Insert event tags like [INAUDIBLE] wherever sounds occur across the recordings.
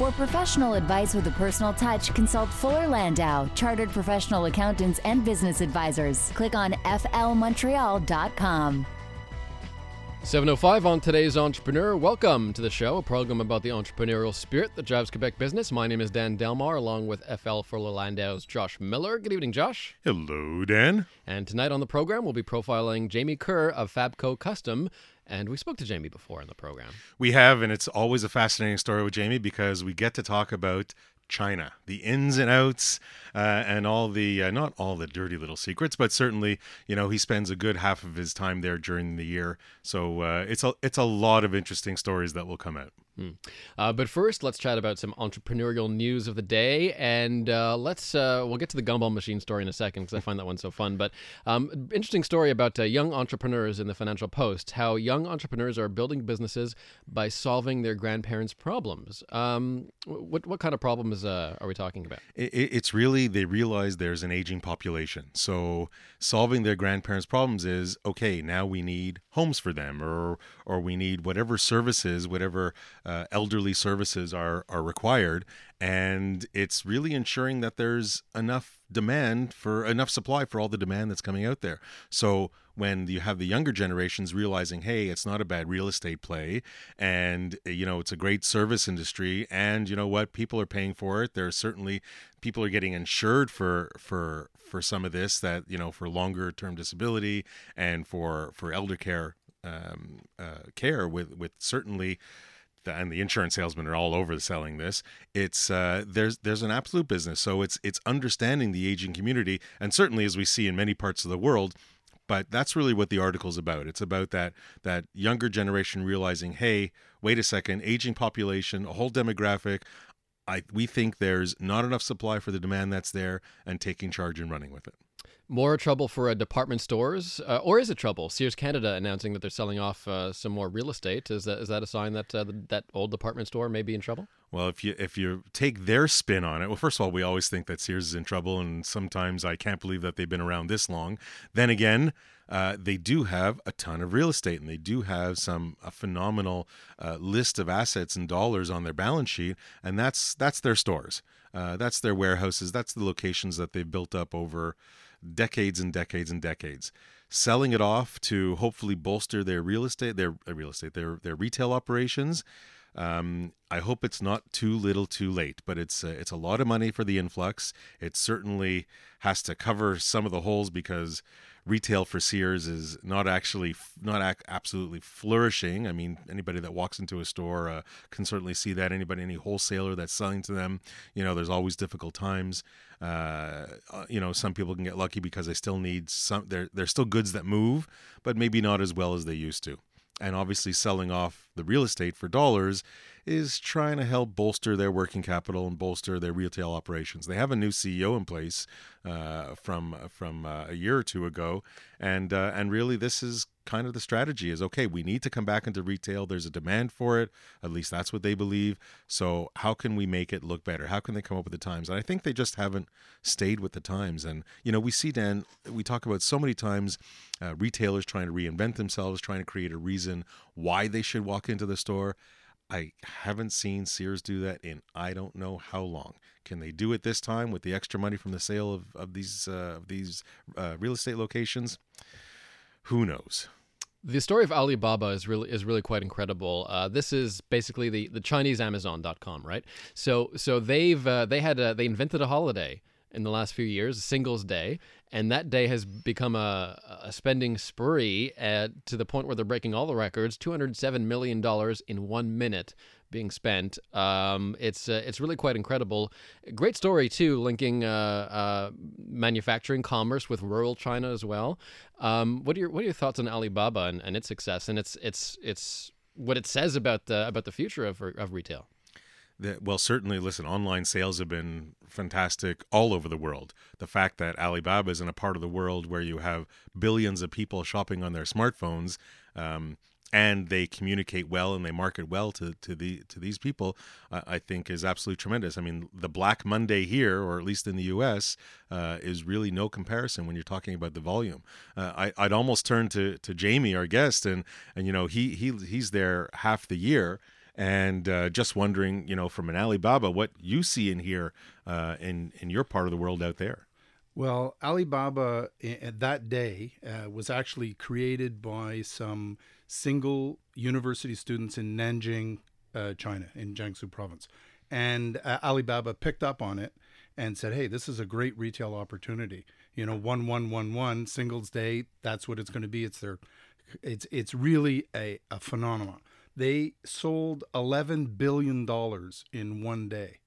For professional advice with a personal touch, consult Fuller Landau, Chartered Professional Accountants and Business Advisors. Click on flmontreal.com. 705 on today's Entrepreneur. Welcome to the show, a program about the entrepreneurial spirit that drives Quebec business. My name is Dan Delmar, along with FL Fuller Landau's Josh Miller. Good evening, Josh. Hello, Dan. And tonight on the program, we'll be profiling Jamie Kerr of Fabco Custom. And we spoke to Jamie before in the program. We have, and it's always a fascinating story with Jamie because we get to talk about China, the ins and outs, uh, and all the uh, not all the dirty little secrets, but certainly you know he spends a good half of his time there during the year. So uh, it's a it's a lot of interesting stories that will come out. Hmm. Uh, but first, let's chat about some entrepreneurial news of the day, and uh, let's uh, we'll get to the gumball machine story in a second because I find that one so fun. But um, interesting story about uh, young entrepreneurs in the Financial Post: how young entrepreneurs are building businesses by solving their grandparents' problems. Um, what what kind of problems uh, are we talking about? It, it's really they realize there's an aging population, so solving their grandparents' problems is okay. Now we need homes for them, or or we need whatever services, whatever uh, elderly services are are required, and it's really ensuring that there's enough demand for enough supply for all the demand that's coming out there. So when you have the younger generations realizing, hey, it's not a bad real estate play, and you know it's a great service industry, and you know what, people are paying for it. There's certainly people are getting insured for for for some of this that you know for longer term disability and for for elder care um, uh, care with with certainly and the insurance salesmen are all over selling this. It's uh, there's there's an absolute business, so it's it's understanding the aging community, and certainly as we see in many parts of the world. But that's really what the article's about. It's about that that younger generation realizing, hey, wait a second, aging population, a whole demographic. I we think there's not enough supply for the demand that's there, and taking charge and running with it. More trouble for uh, department stores, uh, or is it trouble? Sears Canada announcing that they're selling off uh, some more real estate. Is that is that a sign that uh, that old department store may be in trouble? Well, if you if you take their spin on it, well, first of all, we always think that Sears is in trouble, and sometimes I can't believe that they've been around this long. Then again, uh, they do have a ton of real estate, and they do have some a phenomenal uh, list of assets and dollars on their balance sheet, and that's that's their stores, uh, that's their warehouses, that's the locations that they've built up over decades and decades and decades selling it off to hopefully bolster their real estate their uh, real estate their their retail operations um, I hope it's not too little, too late, but it's uh, it's a lot of money for the influx. It certainly has to cover some of the holes because retail for Sears is not actually not ac- absolutely flourishing. I mean, anybody that walks into a store uh, can certainly see that. Anybody, any wholesaler that's selling to them, you know, there's always difficult times. Uh, uh you know, some people can get lucky because they still need some. There, there's still goods that move, but maybe not as well as they used to and obviously selling off the real estate for dollars is trying to help bolster their working capital and bolster their retail operations. They have a new CEO in place uh, from from uh, a year or two ago, and uh, and really this is kind of the strategy is okay. We need to come back into retail. There's a demand for it. At least that's what they believe. So how can we make it look better? How can they come up with the times? And I think they just haven't stayed with the times. And you know we see Dan. We talk about so many times uh, retailers trying to reinvent themselves, trying to create a reason why they should walk into the store. I haven't seen Sears do that in I don't know how long. Can they do it this time with the extra money from the sale of, of these uh, of these uh, real estate locations? Who knows? The story of Alibaba is really is really quite incredible. Uh, this is basically the, the Chinese Amazon.com, right? So so they've uh, they had a, they invented a holiday in the last few years, Singles Day, and that day has become a, a spending spree at, to the point where they're breaking all the records. Two hundred seven million dollars in one minute being spent. Um, it's uh, it's really quite incredible. Great story too, linking uh, uh, manufacturing commerce with rural China as well. Um, what are your what are your thoughts on Alibaba and, and its success and its its its what it says about the about the future of of retail? Well, certainly, listen, online sales have been fantastic all over the world. The fact that Alibaba is in a part of the world where you have billions of people shopping on their smartphones, um, and they communicate well and they market well to, to the to these people, uh, I think is absolutely tremendous. I mean, the Black Monday here, or at least in the U.S., uh, is really no comparison when you're talking about the volume. Uh, I, I'd almost turn to to Jamie, our guest, and and you know he he he's there half the year and uh, just wondering, you know, from an Alibaba, what you see in here uh, in in your part of the world out there. Well, Alibaba that day uh, was actually created by some single university students in Nanjing, uh, China, in Jiangsu province. And uh, Alibaba picked up on it and said, hey, this is a great retail opportunity. You know, 1111 singles day, that's what it's going to be. It's their, it's, it's really a, a phenomenon. They sold $11 billion in one day.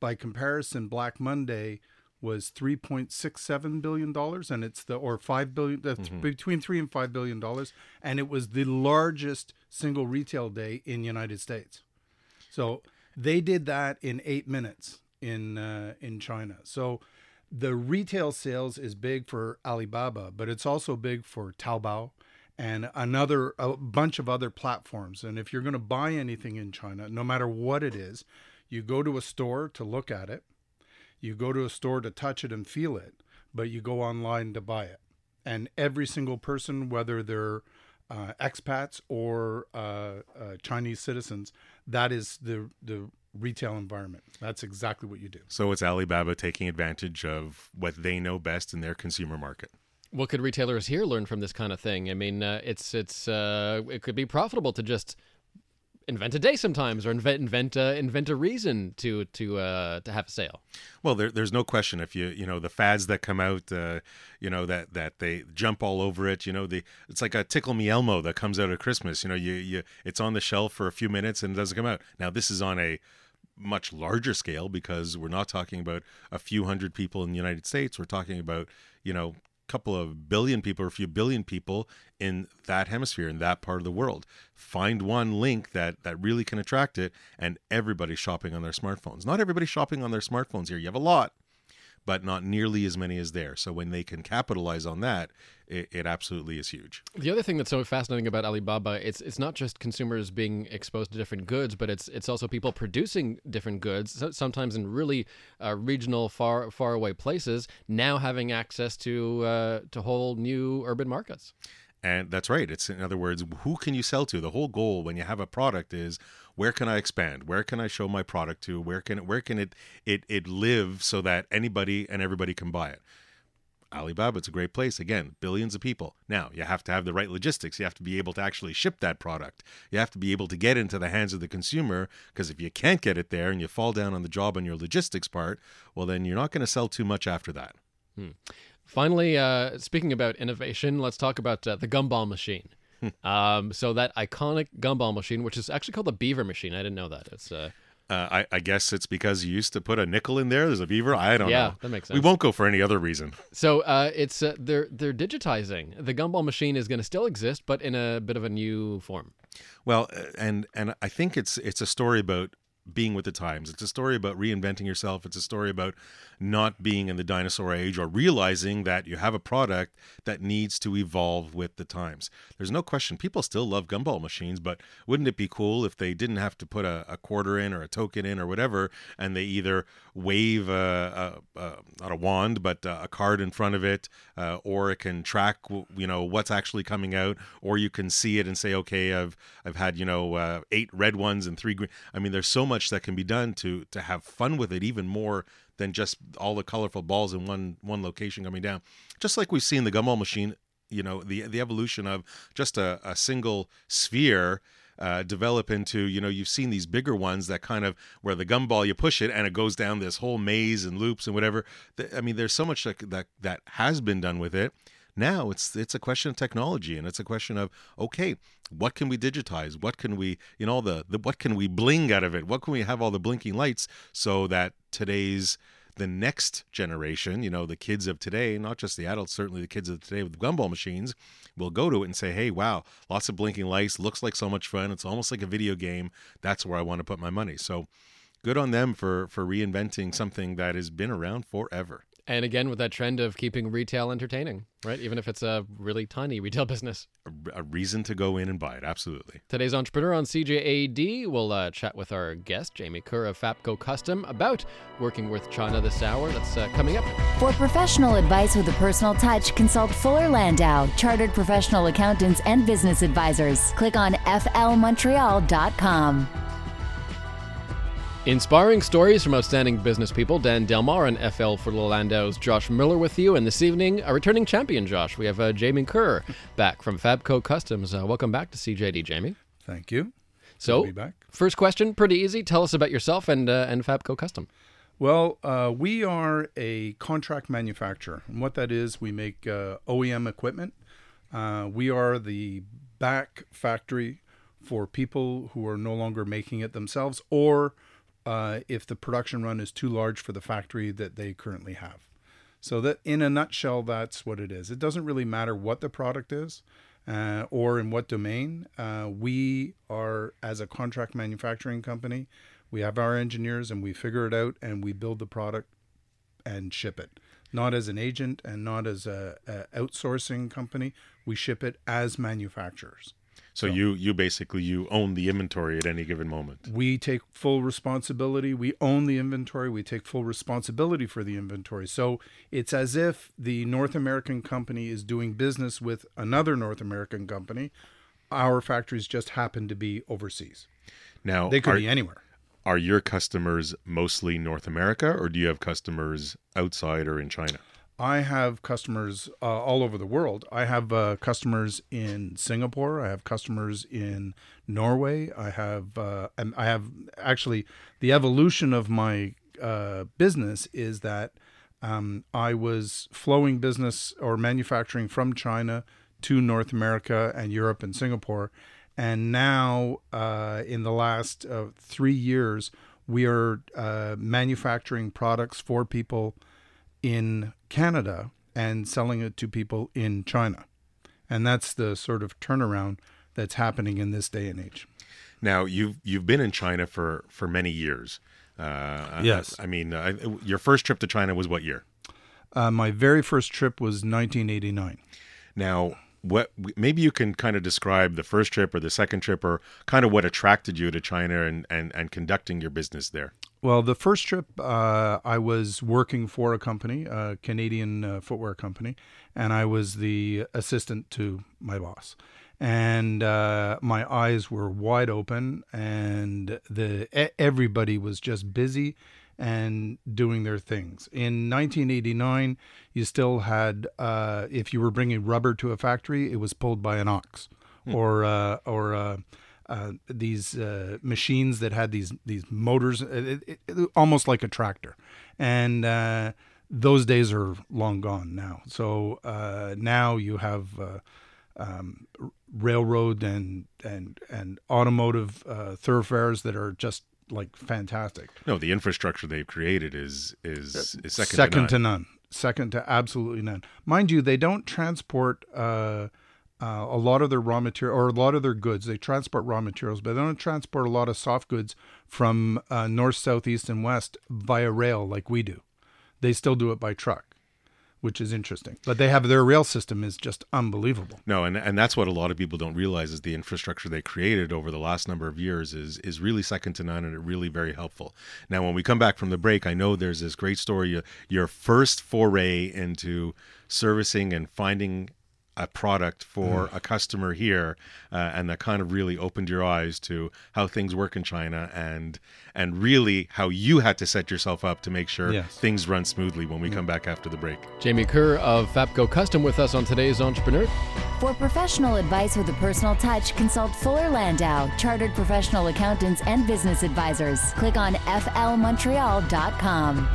By comparison, Black Monday was 3.67 billion dollars and it's the or 5 billion that's mm-hmm. between 3 and 5 billion dollars and it was the largest single retail day in United States. So they did that in 8 minutes in uh, in China. So the retail sales is big for Alibaba, but it's also big for Taobao and another a bunch of other platforms. And if you're going to buy anything in China, no matter what it is, you go to a store to look at it you go to a store to touch it and feel it, but you go online to buy it. And every single person, whether they're uh, expats or uh, uh, Chinese citizens, that is the the retail environment. That's exactly what you do. So it's Alibaba taking advantage of what they know best in their consumer market. What could retailers here learn from this kind of thing? I mean, uh, it's it's uh, it could be profitable to just invent a day sometimes or invent invent uh, invent a reason to to uh, to have a sale. Well, there, there's no question if you you know the fads that come out, uh, you know that that they jump all over it. You know the it's like a tickle me Elmo that comes out at Christmas. You know you you it's on the shelf for a few minutes and it doesn't come out. Now this is on a much larger scale because we're not talking about a few hundred people in the United States. We're talking about you know couple of billion people or a few billion people in that hemisphere in that part of the world. Find one link that that really can attract it and everybody's shopping on their smartphones. Not everybody's shopping on their smartphones here. You have a lot but not nearly as many as there. So when they can capitalize on that, it, it, absolutely is huge. The other thing that's so fascinating about Alibaba, it's it's not just consumers being exposed to different goods, but it's it's also people producing different goods, sometimes in really uh, regional, far far away places, now having access to uh, to whole new urban markets. And that's right. It's in other words, who can you sell to? The whole goal when you have a product is where can I expand? Where can I show my product to? Where can it where can it it it live so that anybody and everybody can buy it? Alibaba, it's a great place. Again, billions of people. Now, you have to have the right logistics. You have to be able to actually ship that product. You have to be able to get into the hands of the consumer because if you can't get it there and you fall down on the job on your logistics part, well, then you're not going to sell too much after that. Hmm. Finally, uh, speaking about innovation, let's talk about uh, the gumball machine. um, so that iconic gumball machine, which is actually called the Beaver machine. I didn't know that. It's uh, uh, I, I, guess it's because you used to put a nickel in there. There's a beaver. I don't yeah, know. that makes sense. We won't go for any other reason. So uh, it's uh, they're they're digitizing the gumball machine is going to still exist, but in a bit of a new form. Well, and and I think it's it's a story about being with the times. It's a story about reinventing yourself. It's a story about not being in the dinosaur age or realizing that you have a product that needs to evolve with the times. There's no question people still love gumball machines, but wouldn't it be cool if they didn't have to put a, a quarter in or a token in or whatever, and they either wave a, a, a not a wand but a card in front of it, uh, or it can track you know what's actually coming out, or you can see it and say, okay, I've I've had you know uh, eight red ones and three green. I mean, there's so much that can be done to to have fun with it even more than just all the colorful balls in one one location coming down. Just like we've seen the gumball machine, you know, the the evolution of just a, a single sphere uh, develop into you know you've seen these bigger ones that kind of where the gumball you push it and it goes down this whole maze and loops and whatever. I mean, there's so much that that, that has been done with it. Now it's it's a question of technology and it's a question of okay, what can we digitize? What can we you know the, the what can we bling out of it? What can we have all the blinking lights so that today's the next generation, you know, the kids of today, not just the adults, certainly the kids of today with the gumball machines, will go to it and say, hey, wow, lots of blinking lights, looks like so much fun. It's almost like a video game. That's where I want to put my money. So good on them for for reinventing something that has been around forever. And again, with that trend of keeping retail entertaining, right? Even if it's a really tiny retail business. A, a reason to go in and buy it, absolutely. Today's Entrepreneur on CJAD will uh, chat with our guest, Jamie Kerr of Fabco Custom, about working with China this hour. That's uh, coming up. For professional advice with a personal touch, consult Fuller Landau, Chartered Professional Accountants and Business Advisors. Click on flmontreal.com. Inspiring stories from outstanding business people, Dan Delmar and FL for Landau's Josh Miller with you. And this evening, a returning champion, Josh. We have uh, Jamie Kerr back from Fabco Customs. Uh, welcome back to CJAD, Jamie. Thank you. So, first question, pretty easy. Tell us about yourself and uh, and Fabco Custom. Well, uh, we are a contract manufacturer. And what that is, we make uh, OEM equipment. Uh, we are the back factory for people who are no longer making it themselves or uh, if the production run is too large for the factory that they currently have. So, that in a nutshell, that's what it is. It doesn't really matter what the product is. Uh, or in what domain. Uh, we are, as a contract manufacturing company, we have our engineers and we figure it out and we build the product and ship it. Not as an agent and not as a, a outsourcing company. We ship it as manufacturers. So, you you basically you own the inventory at any given moment. We take full responsibility. We own the inventory. We take full responsibility for the inventory. So it's as if the North American company is doing business with another North American company. Our factories just happen to be overseas. Now, They could are, be anywhere. are your customers mostly North America, or do you have customers outside or in China? I have customers uh, all over the world. I have uh, customers in Singapore. I have customers in Norway. I have uh, and I have actually the evolution of my uh, business is that um, I was flowing business or manufacturing from China to North America and Europe and Singapore, and now uh, in the last uh, three years we are manufacturing products for people in Canada and selling it to people in China. And that's the sort of turnaround that's happening in this day and age. Now you've you've been in China for for many years. Uh, Yes. I, I mean, uh, your first trip to China was what year? Uh, my very first trip was 1989. Now, what maybe you can kind of describe the first trip or the second trip or kind of what attracted you to China and and, and conducting your business there. Well, the first trip, uh, I was working for a company, a Canadian uh, footwear company, and I was the assistant to my boss. And uh, my eyes were wide open, and the everybody was just busy and doing their things. In 1989, you still had, uh, if you were bringing rubber to a factory, it was pulled by an ox, or uh, or uh, these uh, machines that had these these motors, it, it, it- almost like a tractor, and uh, those days are long gone now. So uh, now you have uh, um, railroad and and and automotive uh, thoroughfares that are just like fantastic. No, the infrastructure they've created is is, is second, second to none. Second to absolutely none. Mind you, they don't transport uh, uh, a lot of their raw material or a lot of their goods. They transport raw materials, but they don't transport a lot of soft goods from uh, north, south, east, and west via rail like we do. They still do it by truck, which is interesting. But they have their rail system is just unbelievable. No, and and that's what a lot of people don't realize is the infrastructure they created over the last number of years is is really second to none and it really very helpful. Now, when we come back from the break, I know there's this great story. Your, your first foray into servicing and finding a product for a customer here, uh, and that kind of really opened your eyes to how things work in China and and really how you had to set yourself up to make sure Yes. things run smoothly. When we come back after the break. Jamie Kerr of Fabco Custom with us on today's Entrepreneur. For professional advice with a personal touch, consult Fuller Landau, chartered professional accountants and business advisors. Click on flmontreal.com.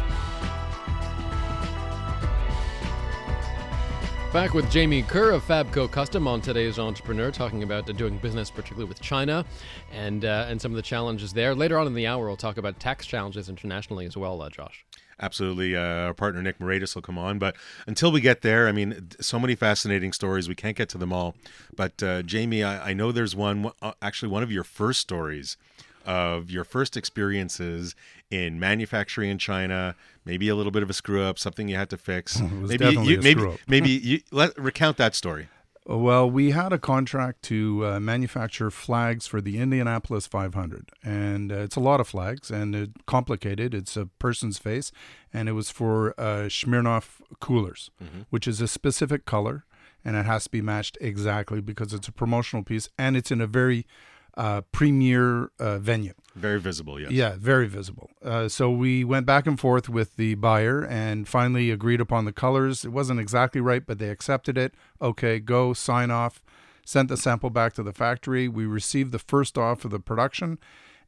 Back with Jamie Kerr of Fabco Custom on today's Entrepreneur, talking about doing business, particularly with China, and uh, and some of the challenges there. Later on in the hour, we'll talk about tax challenges internationally as well, uh, Josh. Absolutely. Uh, our partner Nick Moraitis will come on. But until we get there, I mean, so many fascinating stories. We can't get to them all. But uh, Jamie, I, I know there's one, uh, actually, one of your first stories of your first experiences in manufacturing in China, maybe a little bit of a screw up, something you had to fix. [LAUGHS] maybe you, maybe, maybe you let recount that story. Well, we had a contract to uh, manufacture flags for the Indianapolis 500, and uh, it's a lot of flags and it's complicated. It's a person's face, and it was for uh, Smirnoff coolers, which is a specific color, and it has to be matched exactly because it's a promotional piece, and it's in a very uh, premier uh, venue. Very visible, yes. Yeah, very visible. Uh, so we went back and forth with the buyer and finally agreed upon the colors. It wasn't exactly right, but they accepted it. Okay, go sign off. Sent the sample back to the factory. We received the first off of the production,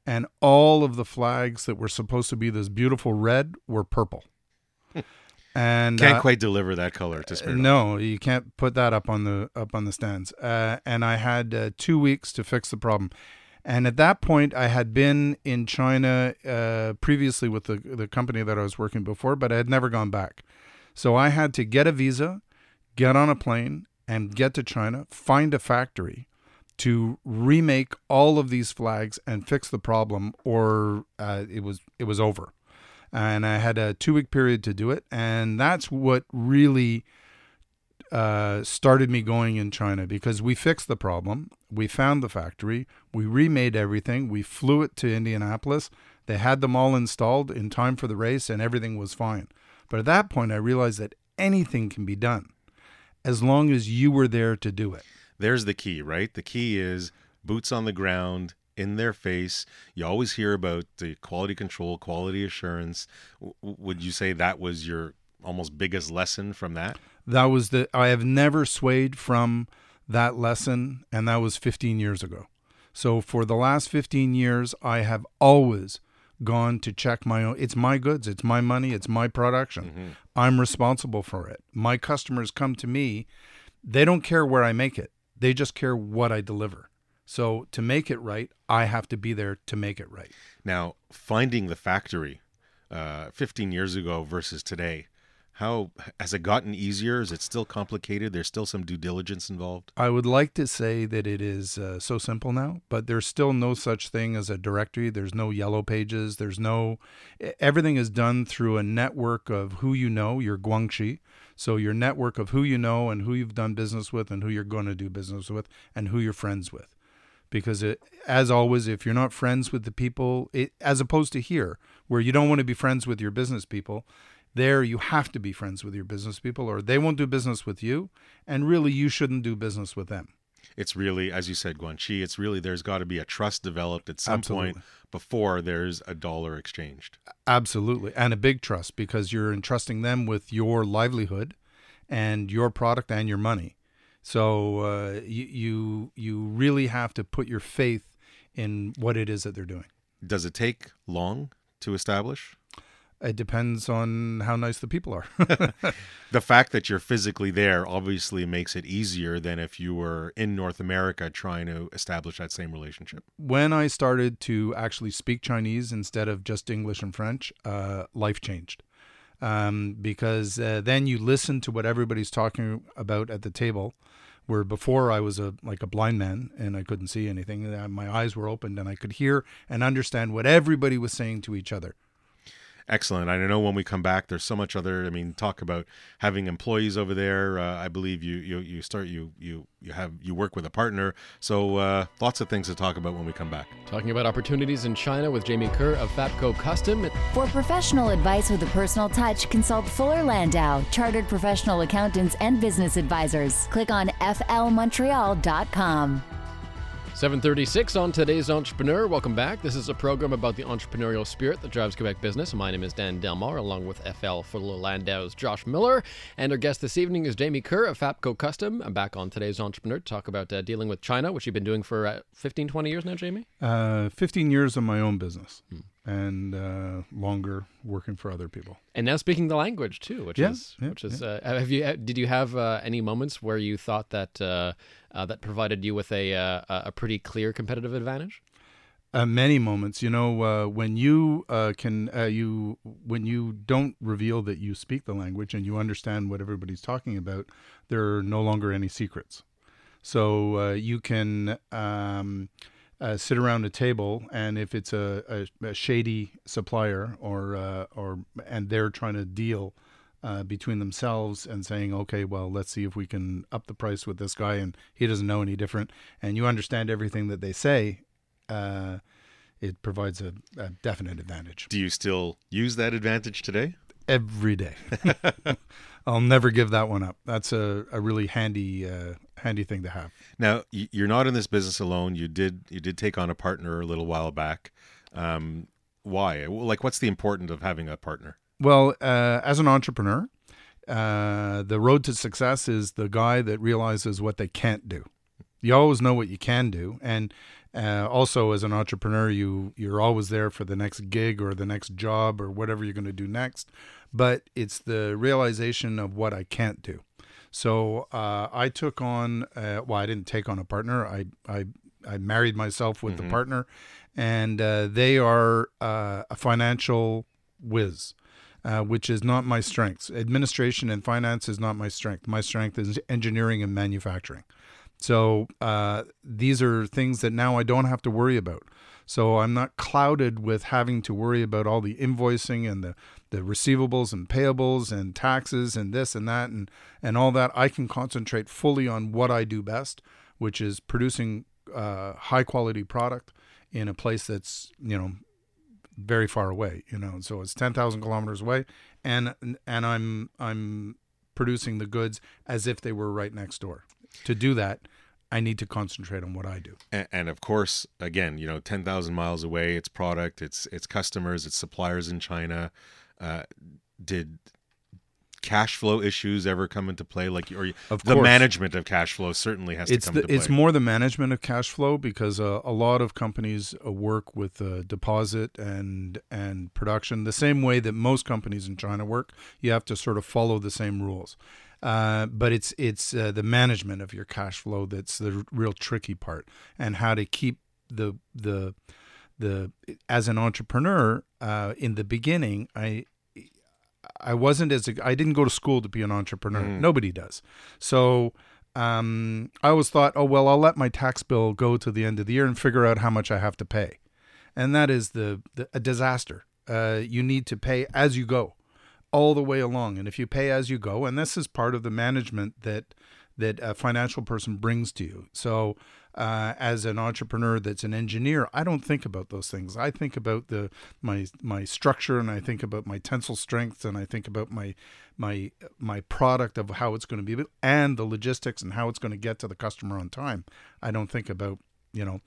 and all of the flags that were supposed to be this beautiful red were purple. [LAUGHS] and Can't uh, quite deliver that color to Spirit. no, you can't put that up on the up on the stands. Uh, and I had uh, two weeks to fix the problem. And at that point, I had been in China uh, previously with the the company that I was working before, but I had never gone back. So I had to get a visa, get on a plane, and get to China, find a factory to remake all of these flags and fix the problem, or uh, it was it was over and I had a two week period to do it. And that's what really uh, started me going in China because we fixed the problem. We found the factory. We remade everything. We flew it to Indianapolis. They had them all installed in time for the race, and everything was fine. But at that point, I realized that anything can be done as long as you were there to do it. There's the key, right? The key is boots on the ground, in their face. You always hear about the quality control, quality assurance. W- would you say that was your almost biggest lesson from that? That was the I have never swayed from that lesson and that was 15 years ago. So for the last 15 years I have always gone to check my own it's my goods, it's my money, it's my production. Mm-hmm. I'm responsible for it. My customers come to me, they don't care where I make it. They just care what I deliver. So to make it right, I have to be there to make it right. Now, finding the factory uh, 15 years ago versus today, how has it gotten easier? Is it still complicated? There's still some due diligence involved. I would like to say that it is uh, so simple now, but there's still no such thing as a directory. There's no yellow pages. There's no, everything is done through a network of who you know, your guanxi. So your network of who you know and who you've done business with and who you're going to do business with and who you're friends with. Because it, as always, if you're not friends with the people, it, as opposed to here, where you don't want to be friends with your business people, there you have to be friends with your business people or they won't do business with you and really you shouldn't do business with them It's really, as you said, Guanxi, it's really, there's got to be a trust developed at some Absolutely. point before there's a dollar exchanged. absolutely and a big trust because you're entrusting them with your livelihood and your product and your money so uh, you, you you really have to put your faith in what it is that they're doing Does it take long to establish? it depends on how nice the people are [LAUGHS] [LAUGHS] the fact that you're physically there obviously makes it easier than if you were in North America trying to establish that same relationship. when I started to actually speak Chinese instead of just English and French, uh, life changed. Um, because uh, then you listen to what everybody's talking about at the table. Where before I was a like a blind man and I couldn't see anything, my eyes were opened and I could hear and understand what everybody was saying to each other. Excellent. I know when we come back, there's so much other. I mean, talk about having employees over there. Uh, I believe you you you start you you you have you work with a partner. So uh, lots of things to talk about when we come back. Talking about opportunities in China with Jamie Kerr of Fabco Custom. For professional advice with a personal touch, consult Fuller Landau, chartered professional accountants and business advisors. Click on flmontreal.com. 736 on today's Entrepreneur. Welcome back. This is a program about the entrepreneurial spirit that drives Quebec business. My name is Dan Delmar, along with FL Fuller Landau's Josh Miller. And our guest this evening is Jamie Kerr of Fabco Custom. I'm back on today's Entrepreneur to talk about uh, dealing with China, which you've been doing for uh, 15, 20 years now, Jamie? Uh, 15 years of my own business and uh, longer working for other people. And now speaking the language too, which Yeah, is yeah, which is. Uh, have you did you have uh, any moments where you thought that uh, uh, that provided you with a uh, a pretty clear competitive advantage? uh, many moments you know uh, when you uh, can uh, you when you don't reveal that you speak the language and you understand what everybody's talking about there are no longer any secrets so uh, you can um, uh, sit around a table and if it's a, a, a shady supplier or uh, or and they're trying to deal uh, between themselves and saying, okay, well, let's see if we can up the price with this guy, and he doesn't know any different, and you understand everything that they say, uh, it provides a, a definite advantage Do you still use that advantage today? every day. [LAUGHS] I'll never give that one up. That's a, a really handy uh, handy thing to have. Now you're not in this business alone. You did you did take on a partner a little while back. Um, why? Like, what's the importance of having a partner? Well, uh, as an entrepreneur, uh, the road to success is the guy that realizes what they can't do. You always know what you can do, and uh, also as an entrepreneur, you you're always there for the next gig or the next job or whatever you're going to do next. But it's the realization of what I can't do. So uh, I took on. Uh, well, I didn't take on a partner. I I I married myself with Mhm. the partner, and uh, they are uh, a financial whiz uh, which is not my strengths. Administration and finance is not my strength. My strength is engineering and manufacturing. So uh, these are things that now I don't have to worry about. So I'm not clouded with having to worry about all the invoicing and the, the receivables and payables and taxes and this and that and, and all that. I can concentrate fully on what I do best, which is producing uh, high quality product in a place that's, you know, very far away, you know. So it's 10,000 kilometers away and and I'm I'm producing the goods as if they were right next door. To do that, I need to concentrate on what I do. And, and of course, again, you know, ten thousand miles away, it's product, it's it's customers, it's suppliers in China. Uh, did cash flow issues ever come into play? Like, or Of the course. management of cash flow certainly has it's to come the, into play. it's more the management of cash flow because uh, a lot of companies uh, work with uh, deposit and and production the same way that most companies in China work. You have to sort of follow the same rules, uh, but it's it's uh, the management of your cash flow that's the real tricky part, and how to keep the the the as an entrepreneur uh, in the beginning I. I wasn't as a, I didn't go to school to be an entrepreneur. Mm. Nobody does. So um, I always thought, oh well, I'll let my tax bill go to the end of the year and figure out how much I have to pay, and that is the, the a disaster. Uh, you need to pay as you go, all the way along, and if you pay as you go, and this is part of the management that that a financial person brings to you. So. Uh, as an entrepreneur that's an engineer, I don't think about those things. I think about the my my structure, and I think about my tensile strength, and I think about my my my product of how it's going to be and the logistics and how it's going to get to the customer on time. I don't think about, you know,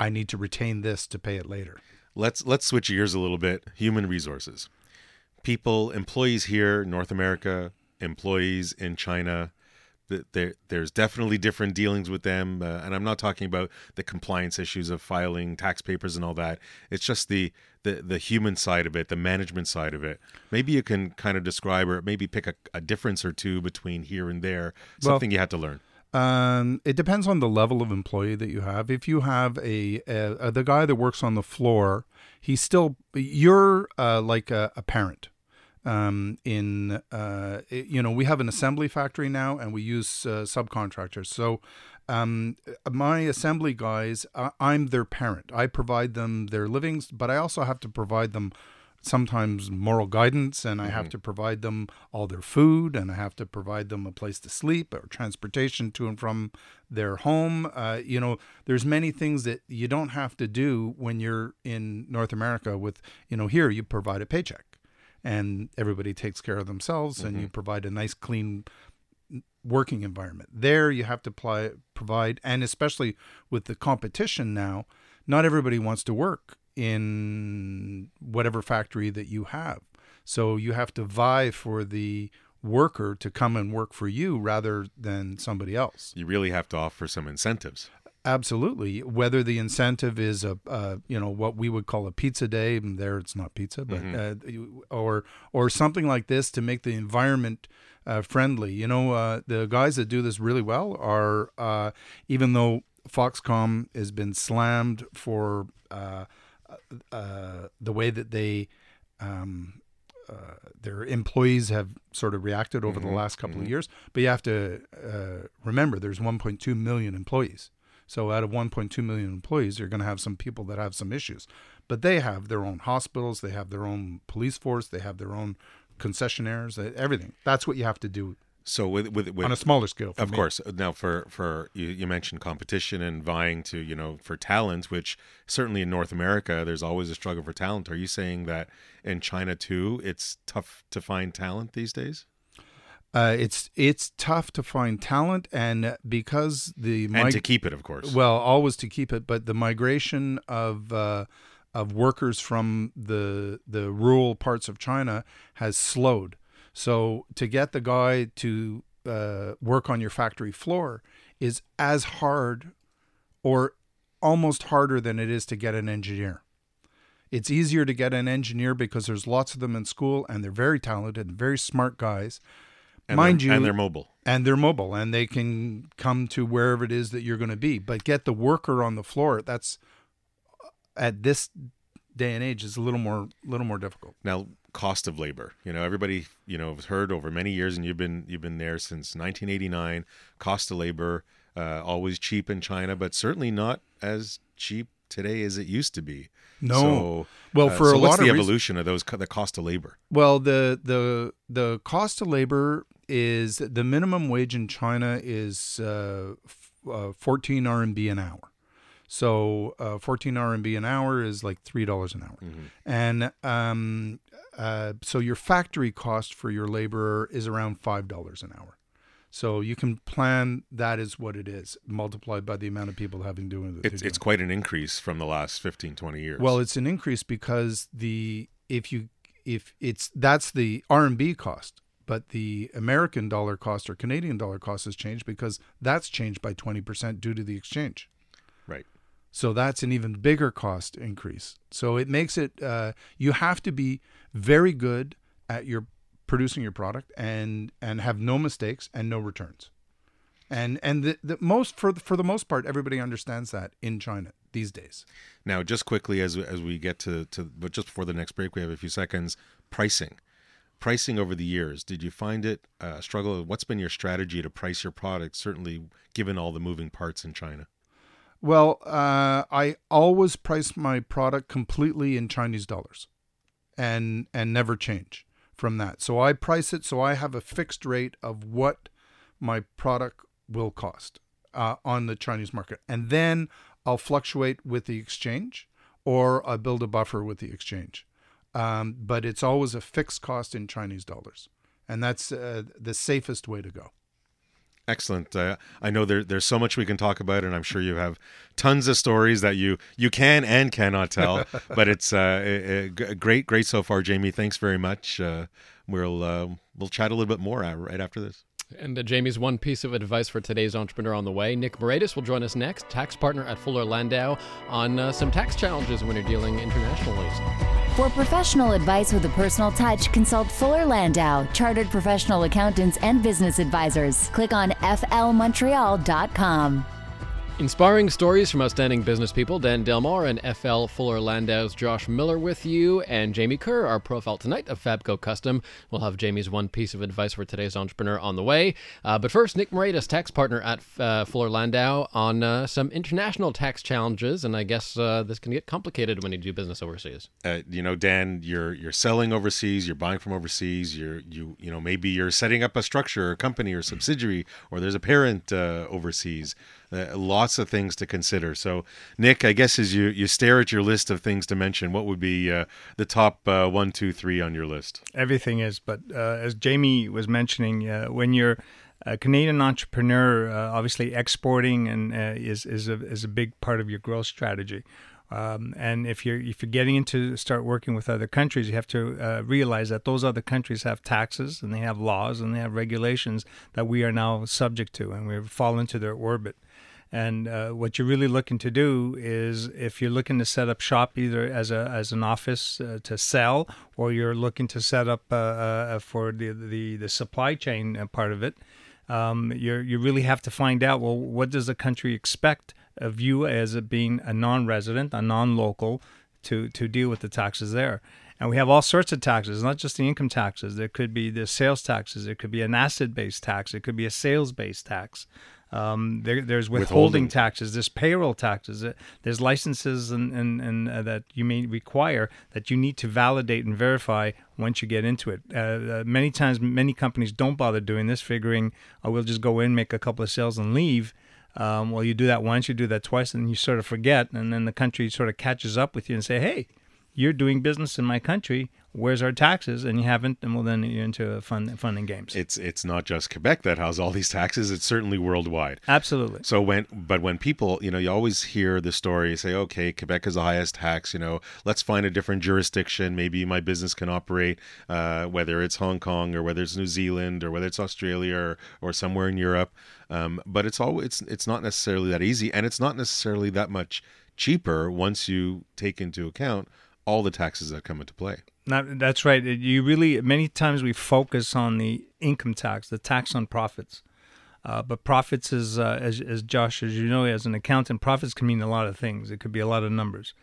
I need to retain this to pay it later. let's let's switch gears a little bit. Human resources, people, employees here, North America, employees in China. There, there's definitely different dealings with them, uh, and I'm not talking about the compliance issues of filing tax papers and all that. It's just the, the the human side of it, the management side of it. Maybe you can kind of describe or maybe pick a, a difference or two between here and there. Well- Something you had to learn. Um, it depends on the level of employee that you have. If you have a, a, a the guy that works on the floor, he's still you're uh, like a, a parent. Um, in uh, it- you know, we have an assembly factory now, and we use uh, subcontractors. So, um, my assembly guys, I, I'm their parent. I provide them their livings, but I also have to provide them sometimes moral guidance and I have to provide them all their food and I have to provide them a place to sleep or transportation to and from their home. Uh, you know, there's many things that you don't have to do when you're in North America with, you know, here you provide a paycheck and everybody takes care of themselves and you provide a nice clean working environment. There you have to apply, provide, and especially with the competition now, not everybody wants to work in whatever factory that you have. So you have to vie for the worker to come and work for you rather than somebody else. You really have to offer some incentives. Absolutely. Whether the incentive is a, uh, you know, what we would call a pizza day, and there it's not pizza, but uh, or or something like this to make the environment uh, friendly. You know, uh, the guys that do this really well are, uh, even though Foxconn has been slammed for uh, uh, the way that they. Um, uh, their employees have sort of reacted over the last couple of years, but you have to uh, remember there's 1.2 million employees. So out of 1.2 million employees, you're going to have some people that have some issues, but they have their own hospitals, they have their own police force, they have their own concessionaires, everything. That's what you have to do So with with, with on a smaller scale. for Of me. course. Now, for for you, you mentioned competition and vying to you know for talent, which certainly in North America there's always a struggle for talent. Are you saying that in China too, it's tough to find talent these days? Uh, it's it's tough to find talent, and because the and to keep it, of course. well, always to keep it, but the migration of uh, of workers from the the rural parts of China has slowed. So to get the guy to uh, work on your factory floor is as hard, or almost harder than it is to get an engineer. It's easier to get an engineer because there's lots of them in school and they're very talented, very smart guys. and Mind you, and they're mobile. and they're mobile and they can come to wherever it is that you're going to be but get the worker on the floor that's at this day and age is a little more little more difficult Now, cost of labor. You know, everybody you know has heard over many years, and you've been you've been there since 1989. Cost of labor uh, always cheap in China, but certainly not as cheap today as it used to be. No. So, Well, uh, for so a lot the of reas- evolution of those the cost of labor? well the the the cost of labor is the minimum wage in china is uh, f- uh, 14 RMB an hour so uh, 14 RMB an hour is like three dollars an hour and um, uh, so your factory cost for your laborer is around five dollars an hour. So you can plan that is what it is multiplied by the amount of people having doing it. It's it's quite an increase from the last 15, 20 years. well, it's an increase because the if you if it's that's the RMB cost, but the American dollar cost or Canadian dollar cost has changed because that's changed by twenty percent due to the exchange. So that's an even bigger cost increase. So it makes it uh, you have to be very good at your producing your product and and have no mistakes and no returns. And and the, the most for the, for the most part everybody understands that in China these days. Now, just quickly as as we get to to but just before the next break, we have a few seconds. Pricing, pricing over the years. Did you find it a struggle? What's been your strategy to price your product? Certainly, given all the moving parts in China. Well, uh, I always price my product completely in Chinese dollars, and and never change from that. So I price it so I have a fixed rate of what my product will cost uh, on the Chinese market, and then I'll fluctuate with the exchange, or I build a buffer with the exchange. Um, but it's always a fixed cost in Chinese dollars, and that's uh, the safest way to go. Excellent. Uh, I know there, there's so much we can talk about, and I'm sure you have tons of stories that you you can and cannot tell. [LAUGHS] but it's uh, great, great so far, Jamie. Thanks very much. Uh, we'll uh, we'll chat a little bit more uh, right after this. And uh, Jamie's one piece of advice for today's entrepreneur on the way. Nick Moraitis will join us next, tax partner at Fuller Landau, on uh, some tax challenges when you're dealing internationally. For professional advice with a personal touch, consult Fuller Landau, chartered professional accountants and business advisors. Click on flmontreal.com. Inspiring stories from outstanding business people. Dan Delmar and FL Fuller Landau's Josh Miller with you, and Jamie Kerr, our profile tonight of Fabco Custom. We'll have Jamie's one piece of advice for today's entrepreneur on the way. Uh, but first, Nick Moraitis, tax partner at uh, Fuller Landau, on uh, some international tax challenges, and I guess uh, this can get complicated when you do business overseas. Uh, you know, Dan, you're you're selling overseas, you're buying from overseas, you're you you know maybe you're setting up a structure, or company, or subsidiary, or there's a parent uh, overseas. Uh, lots of things to consider. So, Nick, I guess as you you stare at your list of things to mention, what would be uh, the top uh, one, two, three on your list? Everything is, but uh, as Jamie was mentioning, uh, when you're a Canadian entrepreneur, uh, obviously exporting and is is a is a big part of your growth strategy. Um, and if you're if you're getting into start working with other countries, you have to uh, realize that those other countries have taxes and they have laws and they have regulations that we are now subject to, and we fall into their orbit. And uh, what you're really looking to do is, if you're looking to set up shop either as a as an office uh, to sell, or you're looking to set up uh, uh, for the, the the supply chain uh, part of it, um, you you really have to find out well what does the country expect of you as it being a non-resident, a non-local, to to deal with the taxes there. And we have all sorts of taxes, not just the income taxes. There could be the sales taxes. There could be an asset-based tax. It could be a sales-based tax. Um, there, there's withholding, Withholding. taxes. There's payroll taxes. uh, There's licenses and and, and uh, that you may require that you need to validate and verify once you get into it. Uh, uh, many times, many companies don't bother doing this, figuring, "Oh, we'll just go in, make a couple of sales, and leave." Um, well, you do that once, you do that twice, and you sort of forget, and then the country sort of catches up with you and say, "Hey, you're doing business in my country. Where's our taxes? And you haven't, and well, then you're into fun, fun and games. It's it's not just Quebec that has all these taxes; it's certainly worldwide. Absolutely. So when, but when people, you know, you always hear the story, say, okay, Quebec has the highest tax. You know, let's find a different jurisdiction. Maybe my business can operate, uh, whether it's Hong Kong or whether it's New Zealand or whether it's Australia or, or somewhere in Europe. Um, but it's all it's it's not necessarily that easy, and it's not necessarily that much cheaper once you take into account all the taxes that come into play. Not, that's right. You really many times we focus on the income tax, the tax on profits. Uh, but profits is, uh, as, as Josh, as you know, as an accountant, profits can mean a lot of things. It could be a lot of numbers,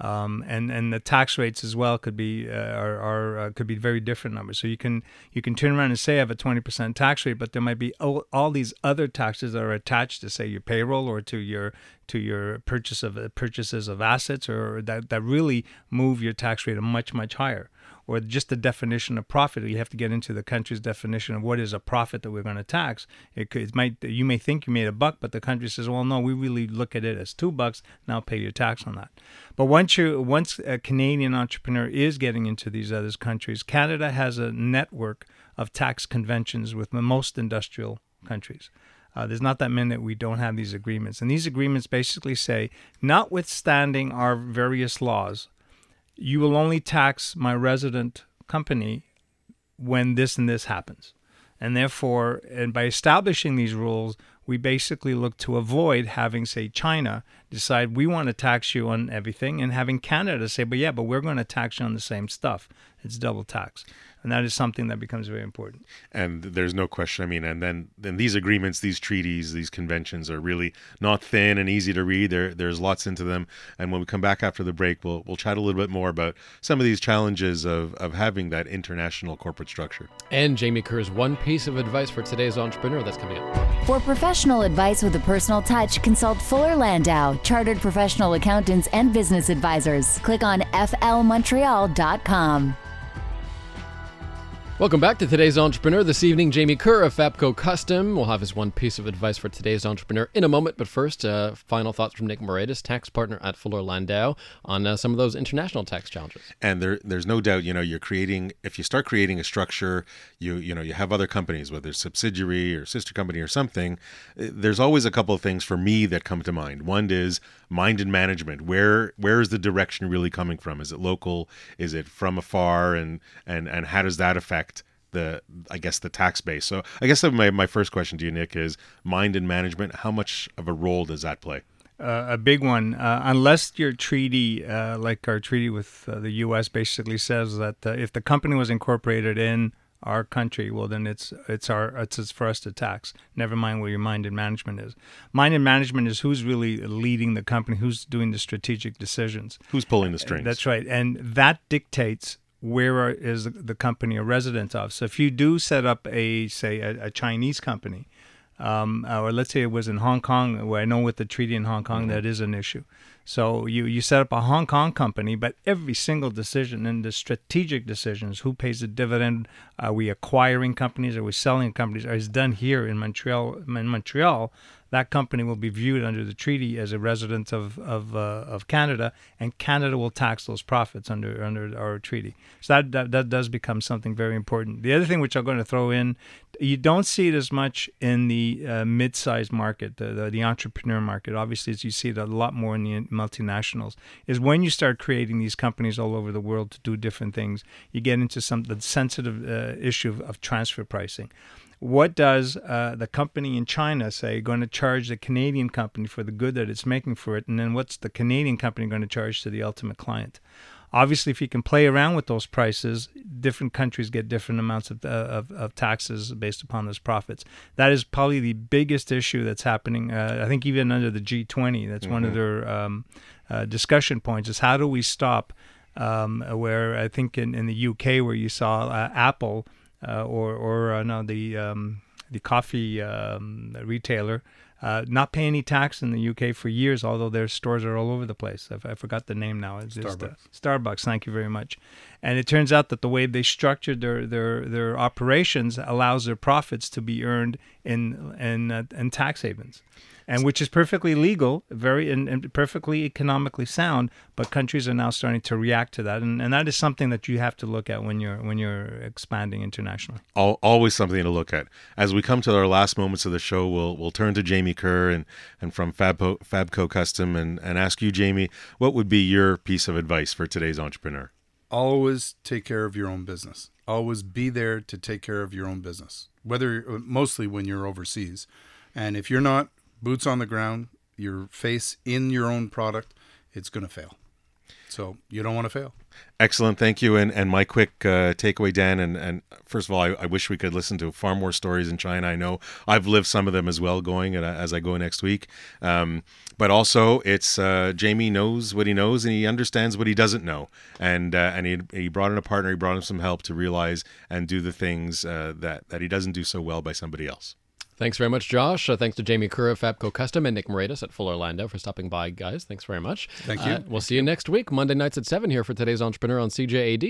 um, and and the tax rates as well could be uh, are, are uh, could be very different numbers. So you can you can turn around and say I have a twenty percent tax rate, but there might be all, all these other taxes that are attached to say your payroll or to your to your purchase of purchases of assets, or that that really move your tax rate much much higher or just the definition of profit. You have to get into the country's definition of what is a profit that we're going to tax. It, it might you may think you made a buck, but the country says, well, no, we really look at it as two bucks. Now pay your tax on that. But once you once a Canadian entrepreneur is getting into these other countries, Canada has a network of tax conventions with most industrial countries. Uh, there's not that many that we don't have these agreements. And these agreements basically say, notwithstanding our various laws, you will only tax my resident company when this and this happens. And therefore, and by establishing these rules, we basically look to avoid having, say, China decide we want to tax you on everything and having Canada say, but yeah, but we're going to tax you on the same stuff. It's double tax and that is something that becomes very important. And there's no question. I mean, and then then these agreements, these treaties, these conventions are really not thin and easy to read. There there's lots into them. And when we come back after the break, we'll we'll chat a little bit more about some of these challenges of of having that international corporate structure. And Jamie Kerr's one piece of advice for today's entrepreneur that's coming up. For professional advice with a personal touch, consult Fuller Landau, chartered professional accountants and business advisors. Click on flmontreal.com. Welcome back to today's entrepreneur. This evening, Jamie Kerr of Fabco Custom will have his one piece of advice for today's entrepreneur in a moment. But first, uh, final thoughts from Nick Moraitis, tax partner at Fuller Landau, on uh, some of those international tax challenges. And there, there's no doubt, you know, you're creating. If you start creating a structure, you, you know, you have other companies, whether it's subsidiary or sister company or something. Eh, there's always a couple of things for me that come to mind. One is mind and management. Where, where is the direction really coming from? Is it local? Is it from afar? And and and how does that affect the I guess the tax base. So I guess my my first question to you, Nick, is mind and management. How much of a role does that play? Uh, a big one, uh, unless your treaty, uh, like our treaty with uh, the U.S., basically says that uh, if the company was incorporated in our country, well, then it's it's our it's, it's for us to tax. Never mind where your mind and management is. Mind and management is who's really leading the company, who's doing the strategic decisions, who's pulling the strings. That's right, and that dictates where is the company a resident of. So if you do set up a say a, a Chinese company, um, or let's say it was in Hong Kong, where I know with the treaty in Hong Kong mm-hmm. that is an issue. So you you set up a Hong Kong company, but every single decision and the strategic decisions, who pays the dividend, are we acquiring companies, are we selling companies, is done here in Montreal. In Montreal, that company will be viewed under the treaty as a resident of of, uh, of Canada, and Canada will tax those profits under under our treaty. So that, that that does become something very important. The other thing which I'm going to throw in, you don't see it as much in the uh, mid-sized market, the, the, the entrepreneur market. Obviously, as you see it a lot more in the multinationals, is when you start creating these companies all over the world to do different things, you get into some the sensitive uh, issue of, of transfer pricing what does uh, the company in China say going to charge the Canadian company for the good that it's making for it, and then what's the Canadian company going to charge to the ultimate client? Obviously, if you can play around with those prices, different countries get different amounts of, uh, of, of, taxes based upon those profits. That is probably the biggest issue that's happening. Uh, I think even under the G20, that's mm-hmm. one of mm-hmm. their um, uh, discussion points is how do we stop um, where I think in, in the UK where you saw uh, Apple – or or uh, no the um, the coffee um, retailer uh, not pay any tax in the UK for years, although their stores are all over the place. I, I forgot the name now. It's just, uh, Starbucks. Starbucks. Thank you very much. And it turns out that the way they structured their their their operations allows their profits to be earned in in uh, in tax havens and which is perfectly legal, very and, and, perfectly economically sound. But countries are now starting to react to that, and, and that is something that you have to look at when you're when you're expanding internationally. All, always something to look at. As we come to our last moments of the show, we'll we'll turn to Jamie Kerr and and from Fabco, Fabco Custom and and ask you, Jamie, what would be your piece of advice for today's entrepreneur? Always take care of your own business. Always be there to take care of your own business. Whether mostly when you're overseas, and if you're not boots on the ground, your face in your own product, it's going to fail. So you don't want to fail. Excellent, thank you. And and my quick uh, takeaway, Dan. And and first of all, I, I, wish we could listen to far more stories in China. I know I've lived some of them as well, going as I go next week. Um, but also, it's uh, Jamie knows what he knows, and he understands what he doesn't know. And uh, and he he brought in a partner. He brought him some help to realize and do the things uh, that that he doesn't do so well by somebody else. Thanks very much, Josh. Uh, thanks to Jamie Kerr of Fabco Custom and Nick Moraitis at Fuller Landau for stopping by, guys. Thanks very much. Thank you. Uh, we'll see you next week, Monday nights at 7 here for today's Entrepreneur on CJAD.